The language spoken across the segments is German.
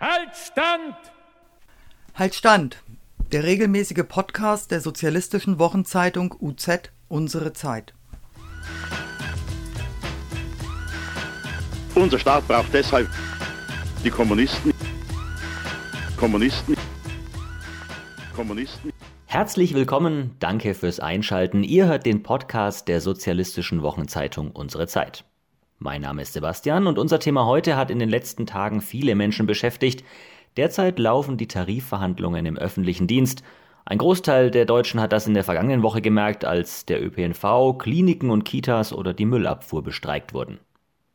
Halt Stand! Halt Stand! Der regelmäßige Podcast der sozialistischen Wochenzeitung UZ Unsere Zeit. Unser Staat braucht deshalb die Kommunisten. Kommunisten. Kommunisten. Herzlich willkommen, danke fürs Einschalten. Ihr hört den Podcast der sozialistischen Wochenzeitung Unsere Zeit. Mein Name ist Sebastian und unser Thema heute hat in den letzten Tagen viele Menschen beschäftigt. Derzeit laufen die Tarifverhandlungen im öffentlichen Dienst. Ein Großteil der Deutschen hat das in der vergangenen Woche gemerkt, als der ÖPNV, Kliniken und Kitas oder die Müllabfuhr bestreikt wurden.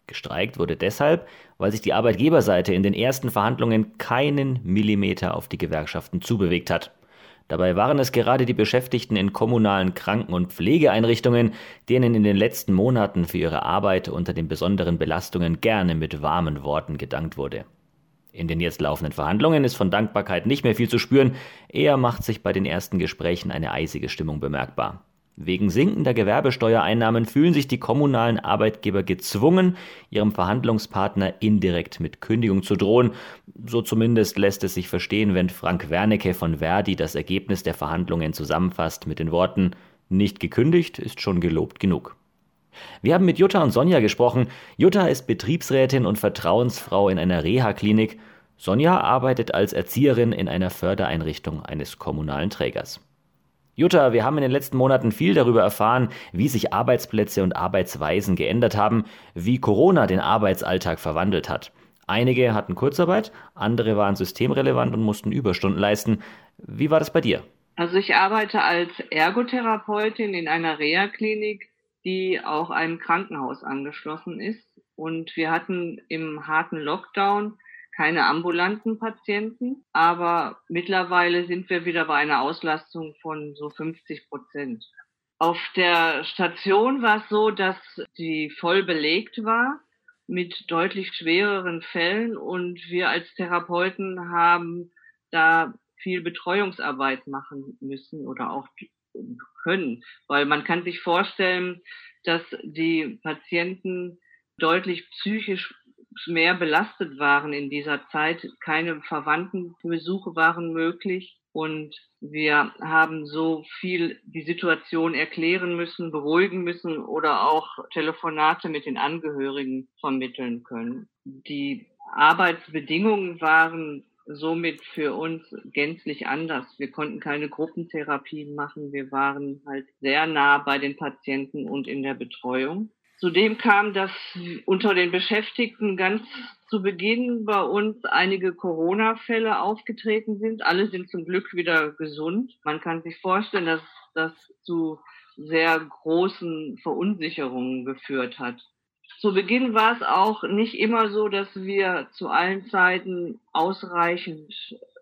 Gestreikt wurde deshalb, weil sich die Arbeitgeberseite in den ersten Verhandlungen keinen Millimeter auf die Gewerkschaften zubewegt hat. Dabei waren es gerade die Beschäftigten in kommunalen Kranken- und Pflegeeinrichtungen, denen in den letzten Monaten für ihre Arbeit unter den besonderen Belastungen gerne mit warmen Worten gedankt wurde. In den jetzt laufenden Verhandlungen ist von Dankbarkeit nicht mehr viel zu spüren, eher macht sich bei den ersten Gesprächen eine eisige Stimmung bemerkbar. Wegen sinkender Gewerbesteuereinnahmen fühlen sich die kommunalen Arbeitgeber gezwungen, ihrem Verhandlungspartner indirekt mit Kündigung zu drohen. So zumindest lässt es sich verstehen, wenn Frank Wernicke von Verdi das Ergebnis der Verhandlungen zusammenfasst mit den Worten Nicht gekündigt ist schon gelobt genug. Wir haben mit Jutta und Sonja gesprochen. Jutta ist Betriebsrätin und Vertrauensfrau in einer Reha-Klinik. Sonja arbeitet als Erzieherin in einer Fördereinrichtung eines kommunalen Trägers. Jutta, wir haben in den letzten Monaten viel darüber erfahren, wie sich Arbeitsplätze und Arbeitsweisen geändert haben, wie Corona den Arbeitsalltag verwandelt hat. Einige hatten Kurzarbeit, andere waren systemrelevant und mussten Überstunden leisten. Wie war das bei dir? Also ich arbeite als Ergotherapeutin in einer Reha-Klinik, die auch einem Krankenhaus angeschlossen ist. Und wir hatten im harten Lockdown keine ambulanten Patienten, aber mittlerweile sind wir wieder bei einer Auslastung von so 50 Prozent. Auf der Station war es so, dass die voll belegt war mit deutlich schwereren Fällen und wir als Therapeuten haben da viel Betreuungsarbeit machen müssen oder auch können, weil man kann sich vorstellen, dass die Patienten deutlich psychisch mehr belastet waren in dieser Zeit. Keine Verwandtenbesuche waren möglich. Und wir haben so viel die Situation erklären müssen, beruhigen müssen oder auch Telefonate mit den Angehörigen vermitteln können. Die Arbeitsbedingungen waren somit für uns gänzlich anders. Wir konnten keine Gruppentherapien machen. Wir waren halt sehr nah bei den Patienten und in der Betreuung. Zudem kam, dass unter den Beschäftigten ganz zu Beginn bei uns einige Corona-Fälle aufgetreten sind. Alle sind zum Glück wieder gesund. Man kann sich vorstellen, dass das zu sehr großen Verunsicherungen geführt hat. Zu Beginn war es auch nicht immer so, dass wir zu allen Zeiten ausreichend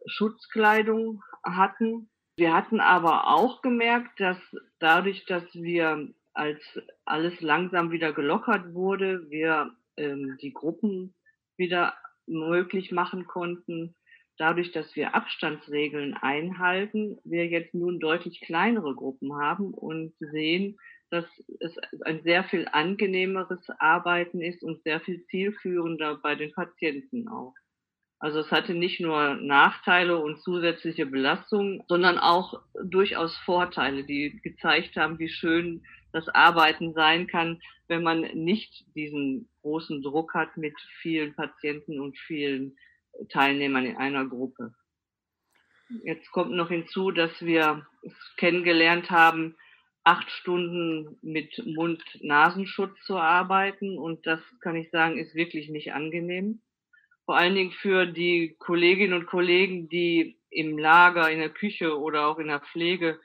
Schutzkleidung hatten. Wir hatten aber auch gemerkt, dass dadurch, dass wir als alles langsam wieder gelockert wurde, wir ähm, die Gruppen wieder möglich machen konnten, dadurch, dass wir Abstandsregeln einhalten, wir jetzt nun deutlich kleinere Gruppen haben und sehen, dass es ein sehr viel angenehmeres Arbeiten ist und sehr viel zielführender bei den Patienten auch. Also es hatte nicht nur Nachteile und zusätzliche Belastungen, sondern auch durchaus Vorteile, die gezeigt haben, wie schön das Arbeiten sein kann, wenn man nicht diesen großen Druck hat mit vielen Patienten und vielen Teilnehmern in einer Gruppe. Jetzt kommt noch hinzu, dass wir es kennengelernt haben, acht Stunden mit Mund-Nasenschutz zu arbeiten. Und das kann ich sagen, ist wirklich nicht angenehm. Vor allen Dingen für die Kolleginnen und Kollegen, die im Lager, in der Küche oder auch in der Pflege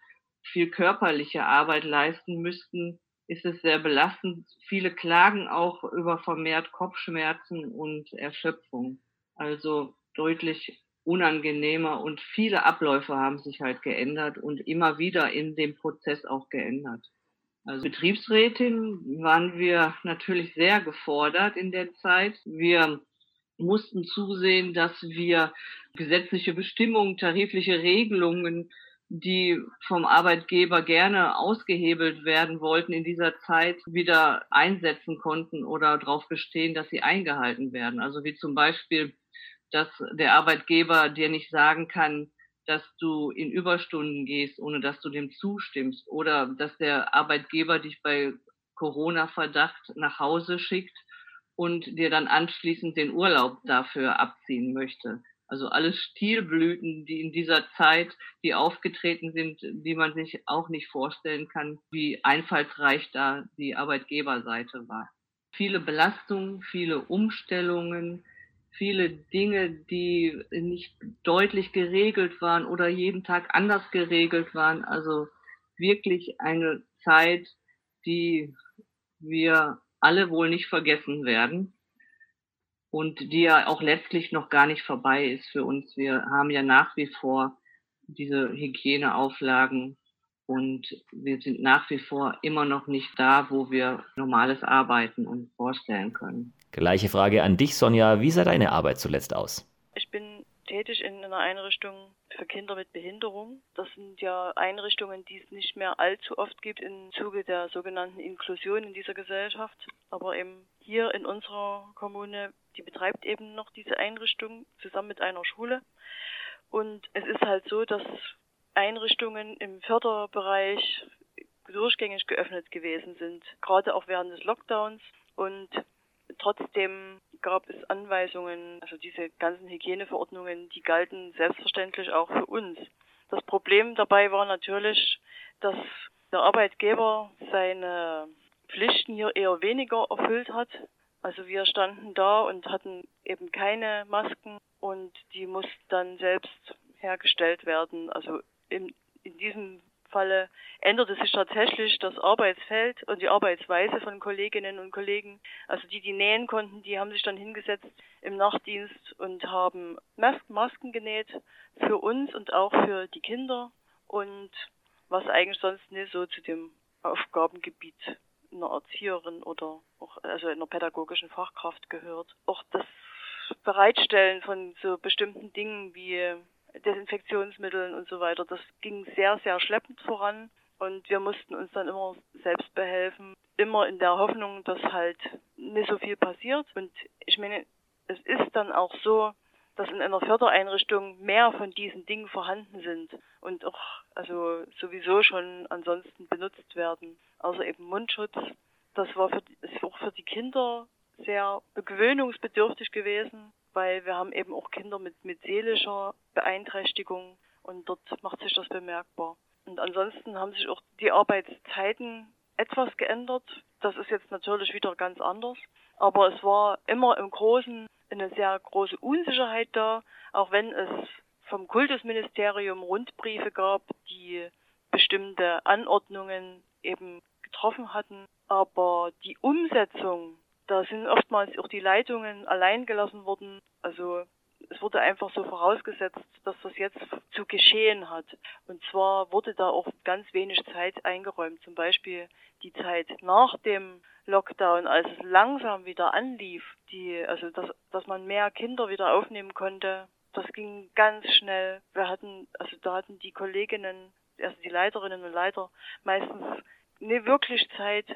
viel körperliche Arbeit leisten müssten, ist es sehr belastend. Viele klagen auch über vermehrt Kopfschmerzen und Erschöpfung. Also deutlich unangenehmer und viele Abläufe haben sich halt geändert und immer wieder in dem Prozess auch geändert. Also Betriebsrätin waren wir natürlich sehr gefordert in der Zeit. Wir mussten zusehen, dass wir gesetzliche Bestimmungen, tarifliche Regelungen die vom Arbeitgeber gerne ausgehebelt werden wollten, in dieser Zeit wieder einsetzen konnten oder darauf bestehen, dass sie eingehalten werden. Also wie zum Beispiel dass der Arbeitgeber dir nicht sagen kann, dass du in Überstunden gehst, ohne dass du dem zustimmst oder dass der Arbeitgeber dich bei Corona-Verdacht nach Hause schickt und dir dann anschließend den Urlaub dafür abziehen möchte. Also alles Stilblüten, die in dieser Zeit, die aufgetreten sind, die man sich auch nicht vorstellen kann, wie einfallsreich da die Arbeitgeberseite war. Viele Belastungen, viele Umstellungen, viele Dinge, die nicht deutlich geregelt waren oder jeden Tag anders geregelt waren. Also wirklich eine Zeit, die wir alle wohl nicht vergessen werden und die ja auch letztlich noch gar nicht vorbei ist für uns. Wir haben ja nach wie vor diese Hygieneauflagen und wir sind nach wie vor immer noch nicht da, wo wir normales Arbeiten uns vorstellen können. Gleiche Frage an dich, Sonja. Wie sah deine Arbeit zuletzt aus? Ich bin tätig in einer Einrichtung für Kinder mit Behinderung. Das sind ja Einrichtungen, die es nicht mehr allzu oft gibt im Zuge der sogenannten Inklusion in dieser Gesellschaft. Aber eben hier in unserer Kommune, die betreibt eben noch diese Einrichtung zusammen mit einer Schule. Und es ist halt so, dass Einrichtungen im Förderbereich durchgängig geöffnet gewesen sind, gerade auch während des Lockdowns. Und Trotzdem gab es Anweisungen, also diese ganzen Hygieneverordnungen, die galten selbstverständlich auch für uns. Das Problem dabei war natürlich, dass der Arbeitgeber seine Pflichten hier eher weniger erfüllt hat. Also wir standen da und hatten eben keine Masken und die mussten dann selbst hergestellt werden. Also in, in diesem Falle änderte sich tatsächlich das Arbeitsfeld und die Arbeitsweise von Kolleginnen und Kollegen. Also die, die nähen konnten, die haben sich dann hingesetzt im Nachtdienst und haben Masken genäht für uns und auch für die Kinder und was eigentlich sonst nicht so zu dem Aufgabengebiet einer Erzieherin oder auch also einer pädagogischen Fachkraft gehört. Auch das Bereitstellen von so bestimmten Dingen wie Desinfektionsmitteln und so weiter. Das ging sehr, sehr schleppend voran und wir mussten uns dann immer selbst behelfen, immer in der Hoffnung, dass halt nicht so viel passiert. Und ich meine, es ist dann auch so, dass in einer Fördereinrichtung mehr von diesen Dingen vorhanden sind und auch also sowieso schon ansonsten benutzt werden, außer eben Mundschutz. Das war für, ist auch für die Kinder sehr gewöhnungsbedürftig gewesen weil wir haben eben auch Kinder mit, mit seelischer Beeinträchtigung und dort macht sich das bemerkbar. Und ansonsten haben sich auch die Arbeitszeiten etwas geändert. Das ist jetzt natürlich wieder ganz anders. Aber es war immer im Großen eine sehr große Unsicherheit da, auch wenn es vom Kultusministerium Rundbriefe gab, die bestimmte Anordnungen eben getroffen hatten. Aber die Umsetzung da sind oftmals auch die Leitungen allein gelassen worden. Also es wurde einfach so vorausgesetzt, dass das jetzt zu geschehen hat. Und zwar wurde da auch ganz wenig Zeit eingeräumt. Zum Beispiel die Zeit nach dem Lockdown, als es langsam wieder anlief, die, also dass, dass man mehr Kinder wieder aufnehmen konnte. Das ging ganz schnell. Wir hatten, also da hatten die Kolleginnen, also die Leiterinnen und Leiter meistens nicht wirklich Zeit,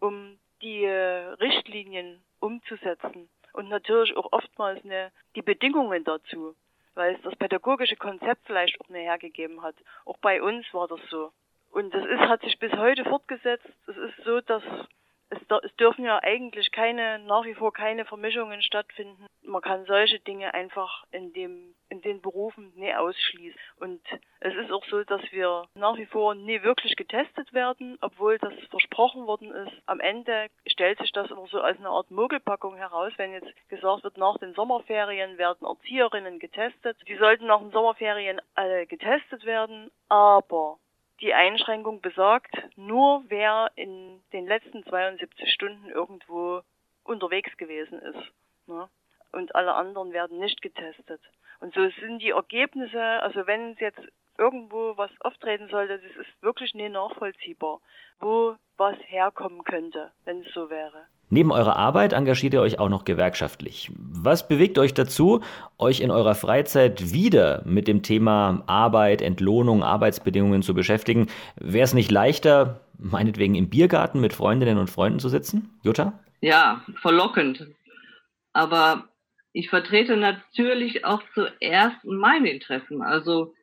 um die äh, Richtlinien umzusetzen und natürlich auch oftmals eine, die Bedingungen dazu, weil es das pädagogische Konzept vielleicht auch nicht hergegeben hat. Auch bei uns war das so. Und das ist, hat sich bis heute fortgesetzt. Es ist so, dass es, es dürfen ja eigentlich keine, nach wie vor keine Vermischungen stattfinden. Man kann solche Dinge einfach in dem, in den Berufen nie ausschließen. Und es ist auch so, dass wir nach wie vor nie wirklich getestet werden, obwohl das versprochen worden ist. Am Ende stellt sich das immer so als eine Art Mogelpackung heraus, wenn jetzt gesagt wird, nach den Sommerferien werden Erzieherinnen getestet. Die sollten nach den Sommerferien alle getestet werden, aber die Einschränkung besagt, nur wer in den letzten 72 Stunden irgendwo unterwegs gewesen ist. Ne? Und alle anderen werden nicht getestet. Und so sind die Ergebnisse, also wenn es jetzt irgendwo was auftreten sollte, das ist wirklich nicht nachvollziehbar, wo was herkommen könnte, wenn es so wäre. Neben eurer Arbeit engagiert ihr euch auch noch gewerkschaftlich. Was bewegt euch dazu, euch in eurer Freizeit wieder mit dem Thema Arbeit, Entlohnung, Arbeitsbedingungen zu beschäftigen? Wäre es nicht leichter, meinetwegen im Biergarten mit Freundinnen und Freunden zu sitzen? Jutta? Ja, verlockend. Aber Ich vertrete natürlich auch zuerst meine Interessen. Also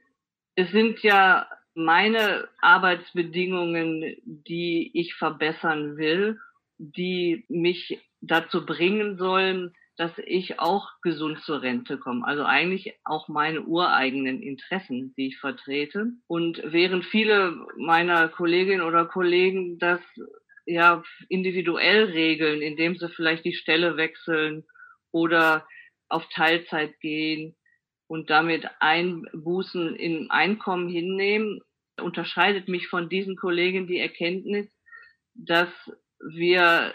es sind ja meine Arbeitsbedingungen, die ich verbessern will, die mich dazu bringen sollen, dass ich auch gesund zur Rente komme. Also eigentlich auch meine ureigenen Interessen, die ich vertrete. Und während viele meiner Kolleginnen oder Kollegen das ja individuell regeln, indem sie vielleicht die Stelle wechseln oder auf Teilzeit gehen und damit Einbußen im Einkommen hinnehmen, unterscheidet mich von diesen Kollegen die Erkenntnis, dass wir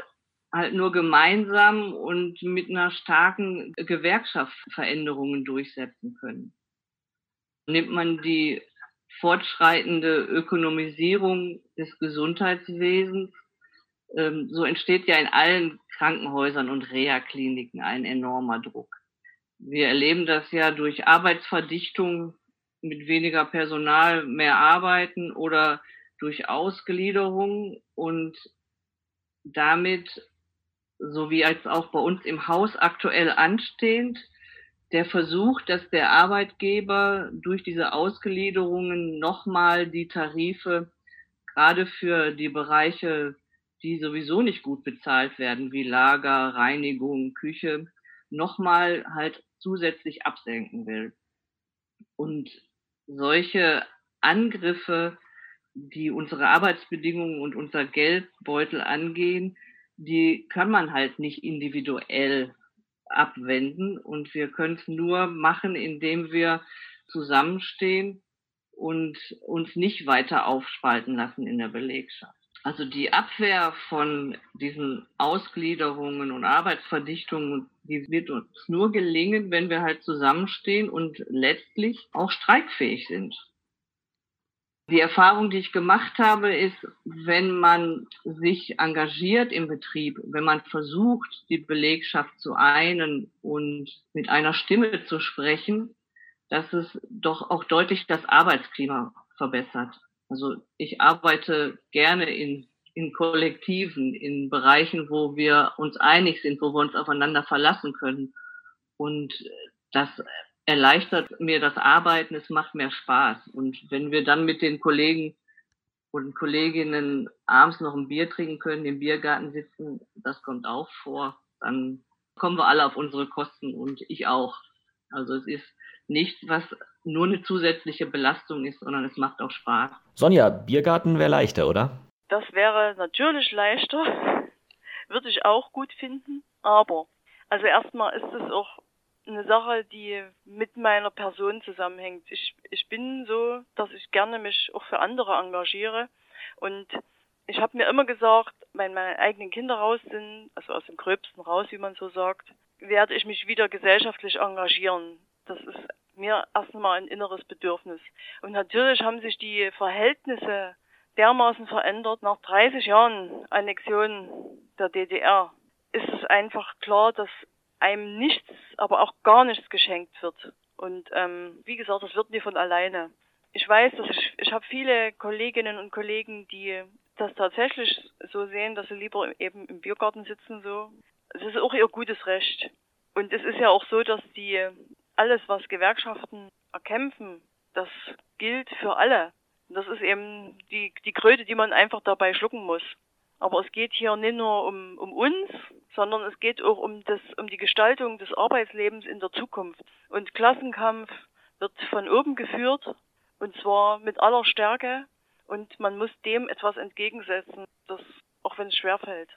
halt nur gemeinsam und mit einer starken Gewerkschaft Veränderungen durchsetzen können. Nimmt man die fortschreitende Ökonomisierung des Gesundheitswesens, ähm, so entsteht ja in allen Krankenhäusern und Reha-Kliniken ein enormer Druck. Wir erleben das ja durch Arbeitsverdichtung mit weniger Personal mehr arbeiten oder durch Ausgliederung und damit so wie als auch bei uns im Haus aktuell anstehend, der Versuch, dass der Arbeitgeber durch diese Ausgliederungen nochmal die Tarife gerade für die Bereiche, die sowieso nicht gut bezahlt werden, wie Lager, Reinigung, Küche, nochmal halt zusätzlich absenken will. Und solche Angriffe, die unsere Arbeitsbedingungen und unser Geldbeutel angehen, die kann man halt nicht individuell abwenden und wir können es nur machen, indem wir zusammenstehen und uns nicht weiter aufspalten lassen in der Belegschaft. Also die Abwehr von diesen Ausgliederungen und Arbeitsverdichtungen, die wird uns nur gelingen, wenn wir halt zusammenstehen und letztlich auch streikfähig sind. Die Erfahrung, die ich gemacht habe, ist, wenn man sich engagiert im Betrieb, wenn man versucht, die Belegschaft zu einen und mit einer Stimme zu sprechen, dass es doch auch deutlich das Arbeitsklima verbessert. Also ich arbeite gerne in, in Kollektiven, in Bereichen, wo wir uns einig sind, wo wir uns aufeinander verlassen können. Und das erleichtert mir das Arbeiten, es macht mehr Spaß. Und wenn wir dann mit den Kollegen und Kolleginnen abends noch ein Bier trinken können, im Biergarten sitzen, das kommt auch vor, dann kommen wir alle auf unsere Kosten und ich auch. Also es ist nichts, was nur eine zusätzliche Belastung ist, sondern es macht auch Spaß. Sonja, Biergarten wäre leichter, oder? Das wäre natürlich leichter, würde ich auch gut finden, aber also erstmal ist es auch eine Sache, die mit meiner Person zusammenhängt. Ich, ich bin so, dass ich gerne mich auch für andere engagiere und ich habe mir immer gesagt, wenn meine eigenen Kinder raus sind, also aus dem Gröbsten raus, wie man so sagt, werde ich mich wieder gesellschaftlich engagieren. Das ist mir erstmal ein inneres Bedürfnis. Und natürlich haben sich die Verhältnisse dermaßen verändert. Nach 30 Jahren Annexion der DDR ist es einfach klar, dass einem nichts, aber auch gar nichts geschenkt wird. Und ähm, wie gesagt, das wird nie von alleine. Ich weiß, dass ich, ich habe viele Kolleginnen und Kollegen, die das tatsächlich so sehen, dass sie lieber eben im Biergarten sitzen so. Es ist auch ihr gutes Recht. Und es ist ja auch so, dass die alles, was Gewerkschaften erkämpfen, das gilt für alle. Das ist eben die, die Kröte, die man einfach dabei schlucken muss. Aber es geht hier nicht nur um, um uns, sondern es geht auch um, das, um die Gestaltung des Arbeitslebens in der Zukunft. Und Klassenkampf wird von oben geführt, und zwar mit aller Stärke, und man muss dem etwas entgegensetzen, das, auch wenn es schwerfällt.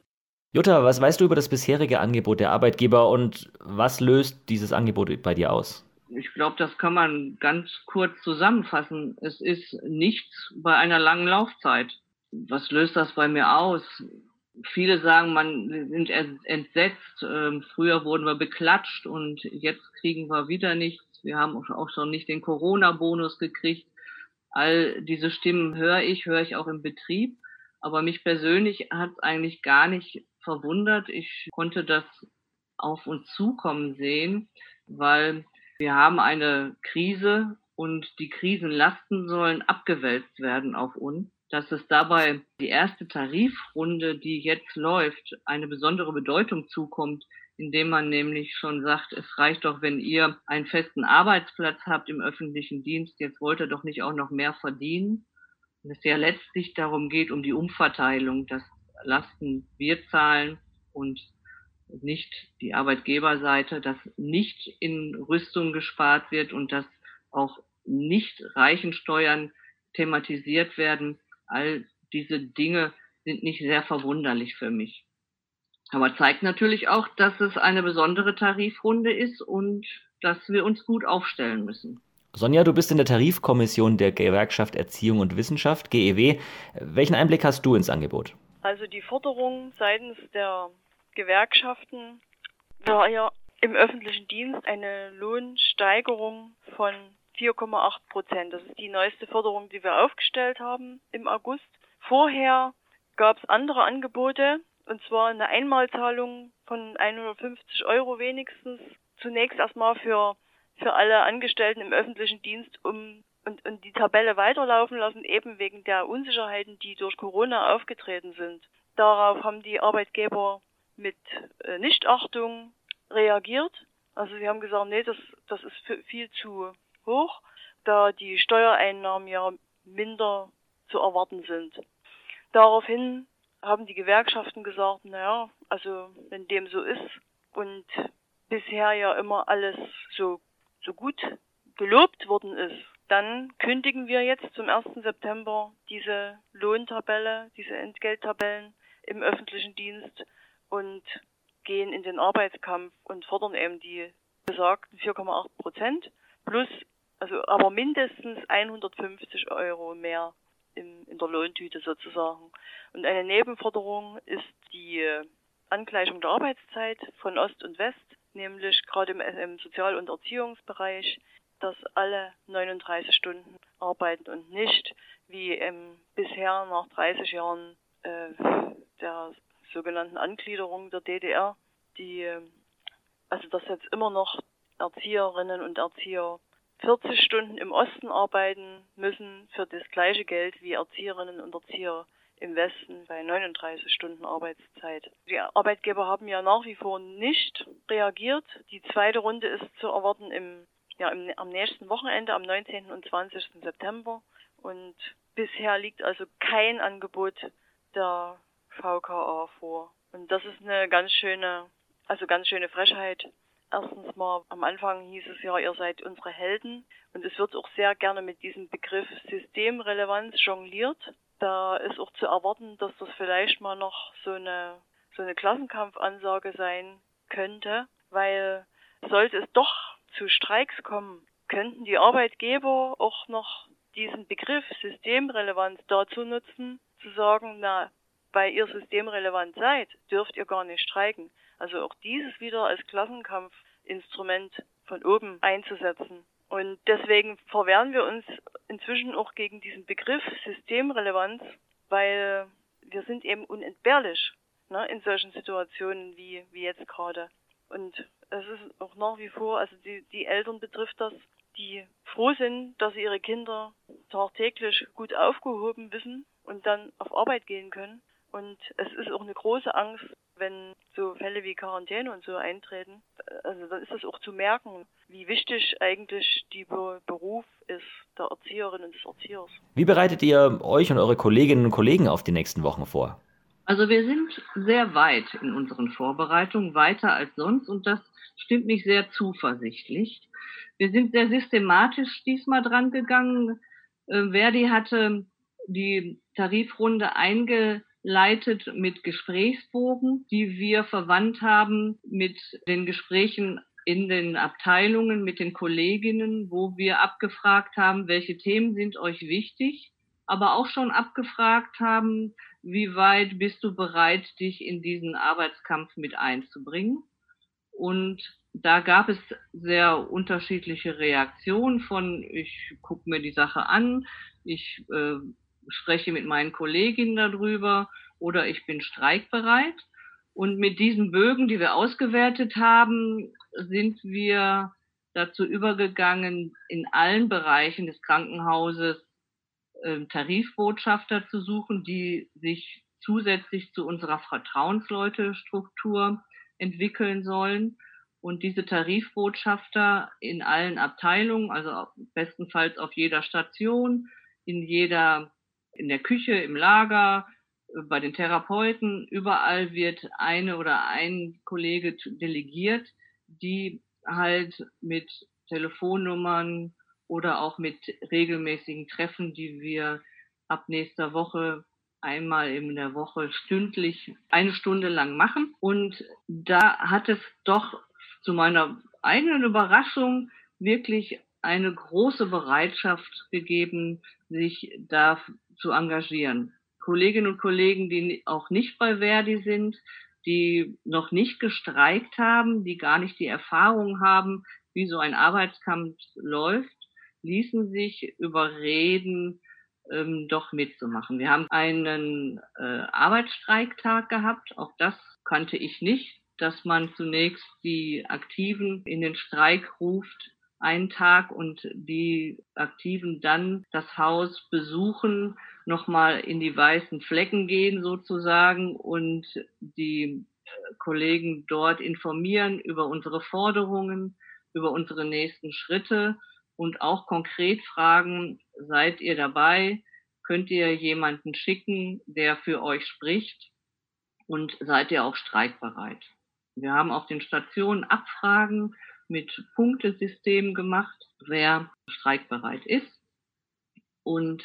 Jutta, was weißt du über das bisherige Angebot der Arbeitgeber und was löst dieses Angebot bei dir aus? Ich glaube, das kann man ganz kurz zusammenfassen. Es ist nichts bei einer langen Laufzeit was löst das bei mir aus? Viele sagen, man sind entsetzt. Ähm, früher wurden wir beklatscht und jetzt kriegen wir wieder nichts. Wir haben auch schon nicht den Corona-Bonus gekriegt. All diese Stimmen höre ich, höre ich auch im Betrieb. Aber mich persönlich hat es eigentlich gar nicht verwundert. Ich konnte das auf uns zukommen sehen, weil wir haben eine Krise und die Krisenlasten sollen abgewälzt werden auf uns dass es dabei die erste Tarifrunde, die jetzt läuft, eine besondere Bedeutung zukommt, indem man nämlich schon sagt, es reicht doch, wenn ihr einen festen Arbeitsplatz habt im öffentlichen Dienst, jetzt wollt ihr doch nicht auch noch mehr verdienen. Und es ja letztlich darum geht, um die Umverteilung, dass Lasten wir zahlen und nicht die Arbeitgeberseite, dass nicht in Rüstung gespart wird und dass auch nicht Reichensteuern thematisiert werden. All diese Dinge sind nicht sehr verwunderlich für mich. Aber zeigt natürlich auch, dass es eine besondere Tarifrunde ist und dass wir uns gut aufstellen müssen. Sonja, du bist in der Tarifkommission der Gewerkschaft Erziehung und Wissenschaft, GEW. Welchen Einblick hast du ins Angebot? Also die Forderung seitens der Gewerkschaften war ja im öffentlichen Dienst eine Lohnsteigerung von 4,8 Prozent. Das ist die neueste Forderung, die wir aufgestellt haben im August. Vorher gab es andere Angebote, und zwar eine Einmalzahlung von 150 Euro wenigstens. Zunächst erstmal für, für alle Angestellten im öffentlichen Dienst, um und, und die Tabelle weiterlaufen lassen, eben wegen der Unsicherheiten, die durch Corona aufgetreten sind. Darauf haben die Arbeitgeber mit äh, Nichtachtung reagiert. Also sie haben gesagt, nee, das, das ist viel zu hoch, da die Steuereinnahmen ja minder zu erwarten sind. Daraufhin haben die Gewerkschaften gesagt, naja, also wenn dem so ist und bisher ja immer alles so, so gut gelobt worden ist, dann kündigen wir jetzt zum 1. September diese Lohntabelle, diese Entgelttabellen im öffentlichen Dienst und gehen in den Arbeitskampf und fordern eben die besagten 4,8 Prozent plus, also aber mindestens 150 Euro mehr in, in der Lohntüte sozusagen. Und eine Nebenforderung ist die Angleichung der Arbeitszeit von Ost und West, nämlich gerade im, im Sozial- und Erziehungsbereich, dass alle 39 Stunden arbeiten und nicht wie ähm, bisher nach 30 Jahren äh, der sogenannten Angliederung der DDR, die also dass jetzt immer noch Erzieherinnen und Erzieher 40 Stunden im Osten arbeiten müssen für das gleiche Geld wie Erzieherinnen und Erzieher im Westen bei 39 Stunden Arbeitszeit. Die Arbeitgeber haben ja nach wie vor nicht reagiert. Die zweite Runde ist zu erwarten im, ja, im, am nächsten Wochenende, am 19. und 20. September. Und bisher liegt also kein Angebot der VKA vor. Und das ist eine ganz schöne, also ganz schöne Frechheit, Erstens mal, am Anfang hieß es ja, ihr seid unsere Helden. Und es wird auch sehr gerne mit diesem Begriff Systemrelevanz jongliert. Da ist auch zu erwarten, dass das vielleicht mal noch so eine, so eine Klassenkampfansage sein könnte, weil sollte es doch zu Streiks kommen, könnten die Arbeitgeber auch noch diesen Begriff Systemrelevanz dazu nutzen, zu sagen, na, weil ihr systemrelevant seid, dürft ihr gar nicht streiken. Also auch dieses wieder als Klassenkampfinstrument von oben einzusetzen. Und deswegen verwehren wir uns inzwischen auch gegen diesen Begriff Systemrelevanz, weil wir sind eben unentbehrlich ne, in solchen Situationen wie, wie jetzt gerade. Und es ist auch nach wie vor, also die, die Eltern betrifft das, die froh sind, dass sie ihre Kinder tagtäglich gut aufgehoben wissen und dann auf Arbeit gehen können. Und es ist auch eine große Angst, wenn so Fälle wie Quarantäne und so eintreten. Also dann ist es auch zu merken, wie wichtig eigentlich dieser Beruf ist, der Erzieherin und des Erziehers. Wie bereitet ihr euch und eure Kolleginnen und Kollegen auf die nächsten Wochen vor? Also wir sind sehr weit in unseren Vorbereitungen, weiter als sonst und das stimmt mich sehr zuversichtlich. Wir sind sehr systematisch diesmal dran gegangen. Äh, Verdi hatte die Tarifrunde einge leitet mit Gesprächsbogen, die wir verwandt haben mit den Gesprächen in den Abteilungen mit den Kolleginnen, wo wir abgefragt haben, welche Themen sind euch wichtig, aber auch schon abgefragt haben, wie weit bist du bereit, dich in diesen Arbeitskampf mit einzubringen. Und da gab es sehr unterschiedliche Reaktionen von, ich gucke mir die Sache an, ich äh, spreche mit meinen Kolleginnen darüber oder ich bin streikbereit. Und mit diesen Bögen, die wir ausgewertet haben, sind wir dazu übergegangen, in allen Bereichen des Krankenhauses äh, Tarifbotschafter zu suchen, die sich zusätzlich zu unserer Vertrauensleute-Struktur entwickeln sollen und diese Tarifbotschafter in allen Abteilungen, also bestenfalls auf jeder Station, in jeder, in der Küche, im Lager, bei den Therapeuten, überall wird eine oder ein Kollege delegiert, die halt mit Telefonnummern oder auch mit regelmäßigen Treffen, die wir ab nächster Woche einmal in der Woche stündlich eine Stunde lang machen. Und da hat es doch zu meiner eigenen Überraschung wirklich eine große Bereitschaft gegeben, sich da zu engagieren. Kolleginnen und Kollegen, die auch nicht bei Verdi sind, die noch nicht gestreikt haben, die gar nicht die Erfahrung haben, wie so ein Arbeitskampf läuft, ließen sich überreden, ähm, doch mitzumachen. Wir haben einen äh, Arbeitsstreiktag gehabt, auch das kannte ich nicht dass man zunächst die Aktiven in den Streik ruft, einen Tag und die Aktiven dann das Haus besuchen, nochmal in die weißen Flecken gehen sozusagen und die äh, Kollegen dort informieren über unsere Forderungen, über unsere nächsten Schritte und auch konkret fragen, seid ihr dabei? Könnt ihr jemanden schicken, der für euch spricht? Und seid ihr auch streikbereit? Wir haben auf den Stationen Abfragen mit Punktesystemen gemacht, wer streikbereit ist. Und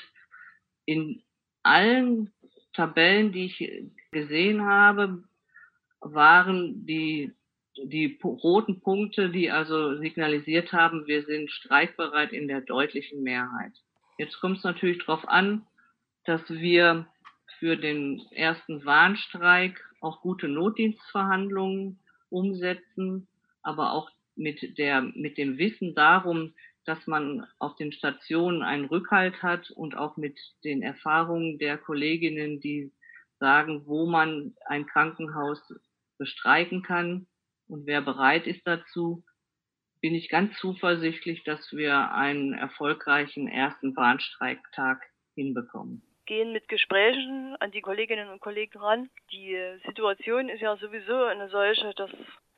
in allen Tabellen, die ich gesehen habe, waren die, die roten Punkte, die also signalisiert haben, wir sind streikbereit in der deutlichen Mehrheit. Jetzt kommt es natürlich darauf an, dass wir für den ersten Warnstreik auch gute Notdienstverhandlungen umsetzen, aber auch mit der, mit dem Wissen darum, dass man auf den Stationen einen Rückhalt hat und auch mit den Erfahrungen der Kolleginnen, die sagen, wo man ein Krankenhaus bestreiken kann und wer bereit ist dazu, bin ich ganz zuversichtlich, dass wir einen erfolgreichen ersten Bahnstreiktag hinbekommen gehen mit Gesprächen an die Kolleginnen und Kollegen ran. Die Situation ist ja sowieso eine solche, dass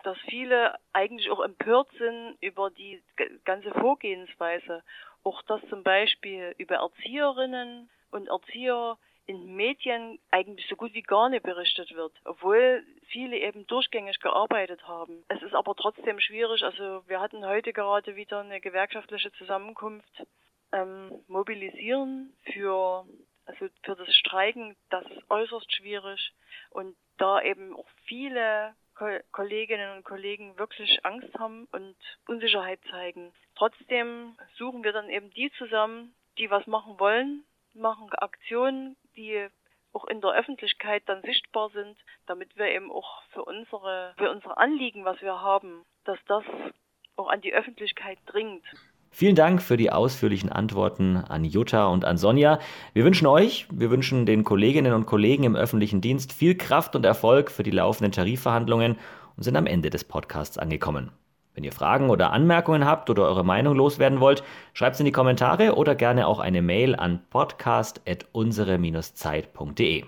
dass viele eigentlich auch empört sind über die ganze Vorgehensweise. Auch dass zum Beispiel über Erzieherinnen und Erzieher in Medien eigentlich so gut wie gar nicht berichtet wird, obwohl viele eben durchgängig gearbeitet haben. Es ist aber trotzdem schwierig. Also wir hatten heute gerade wieder eine gewerkschaftliche Zusammenkunft. Ähm, mobilisieren für also für das Streiken, das ist äußerst schwierig und da eben auch viele Kolleginnen und Kollegen wirklich Angst haben und Unsicherheit zeigen. Trotzdem suchen wir dann eben die zusammen, die was machen wollen, machen Aktionen, die auch in der Öffentlichkeit dann sichtbar sind, damit wir eben auch für unsere, für unsere Anliegen, was wir haben, dass das auch an die Öffentlichkeit dringt. Vielen Dank für die ausführlichen Antworten an Jutta und an Sonja. Wir wünschen euch, wir wünschen den Kolleginnen und Kollegen im öffentlichen Dienst viel Kraft und Erfolg für die laufenden Tarifverhandlungen und sind am Ende des Podcasts angekommen. Wenn ihr Fragen oder Anmerkungen habt oder eure Meinung loswerden wollt, schreibt es in die Kommentare oder gerne auch eine Mail an podcast.unsere-zeit.de.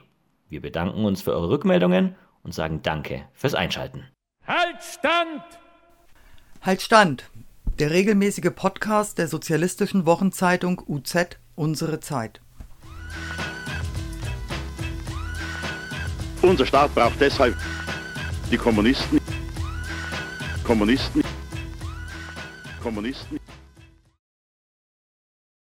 Wir bedanken uns für eure Rückmeldungen und sagen Danke fürs Einschalten. Halt Stand! Halt Stand! Der regelmäßige Podcast der sozialistischen Wochenzeitung UZ Unsere Zeit. Unser Staat braucht deshalb die Kommunisten, Kommunisten, Kommunisten.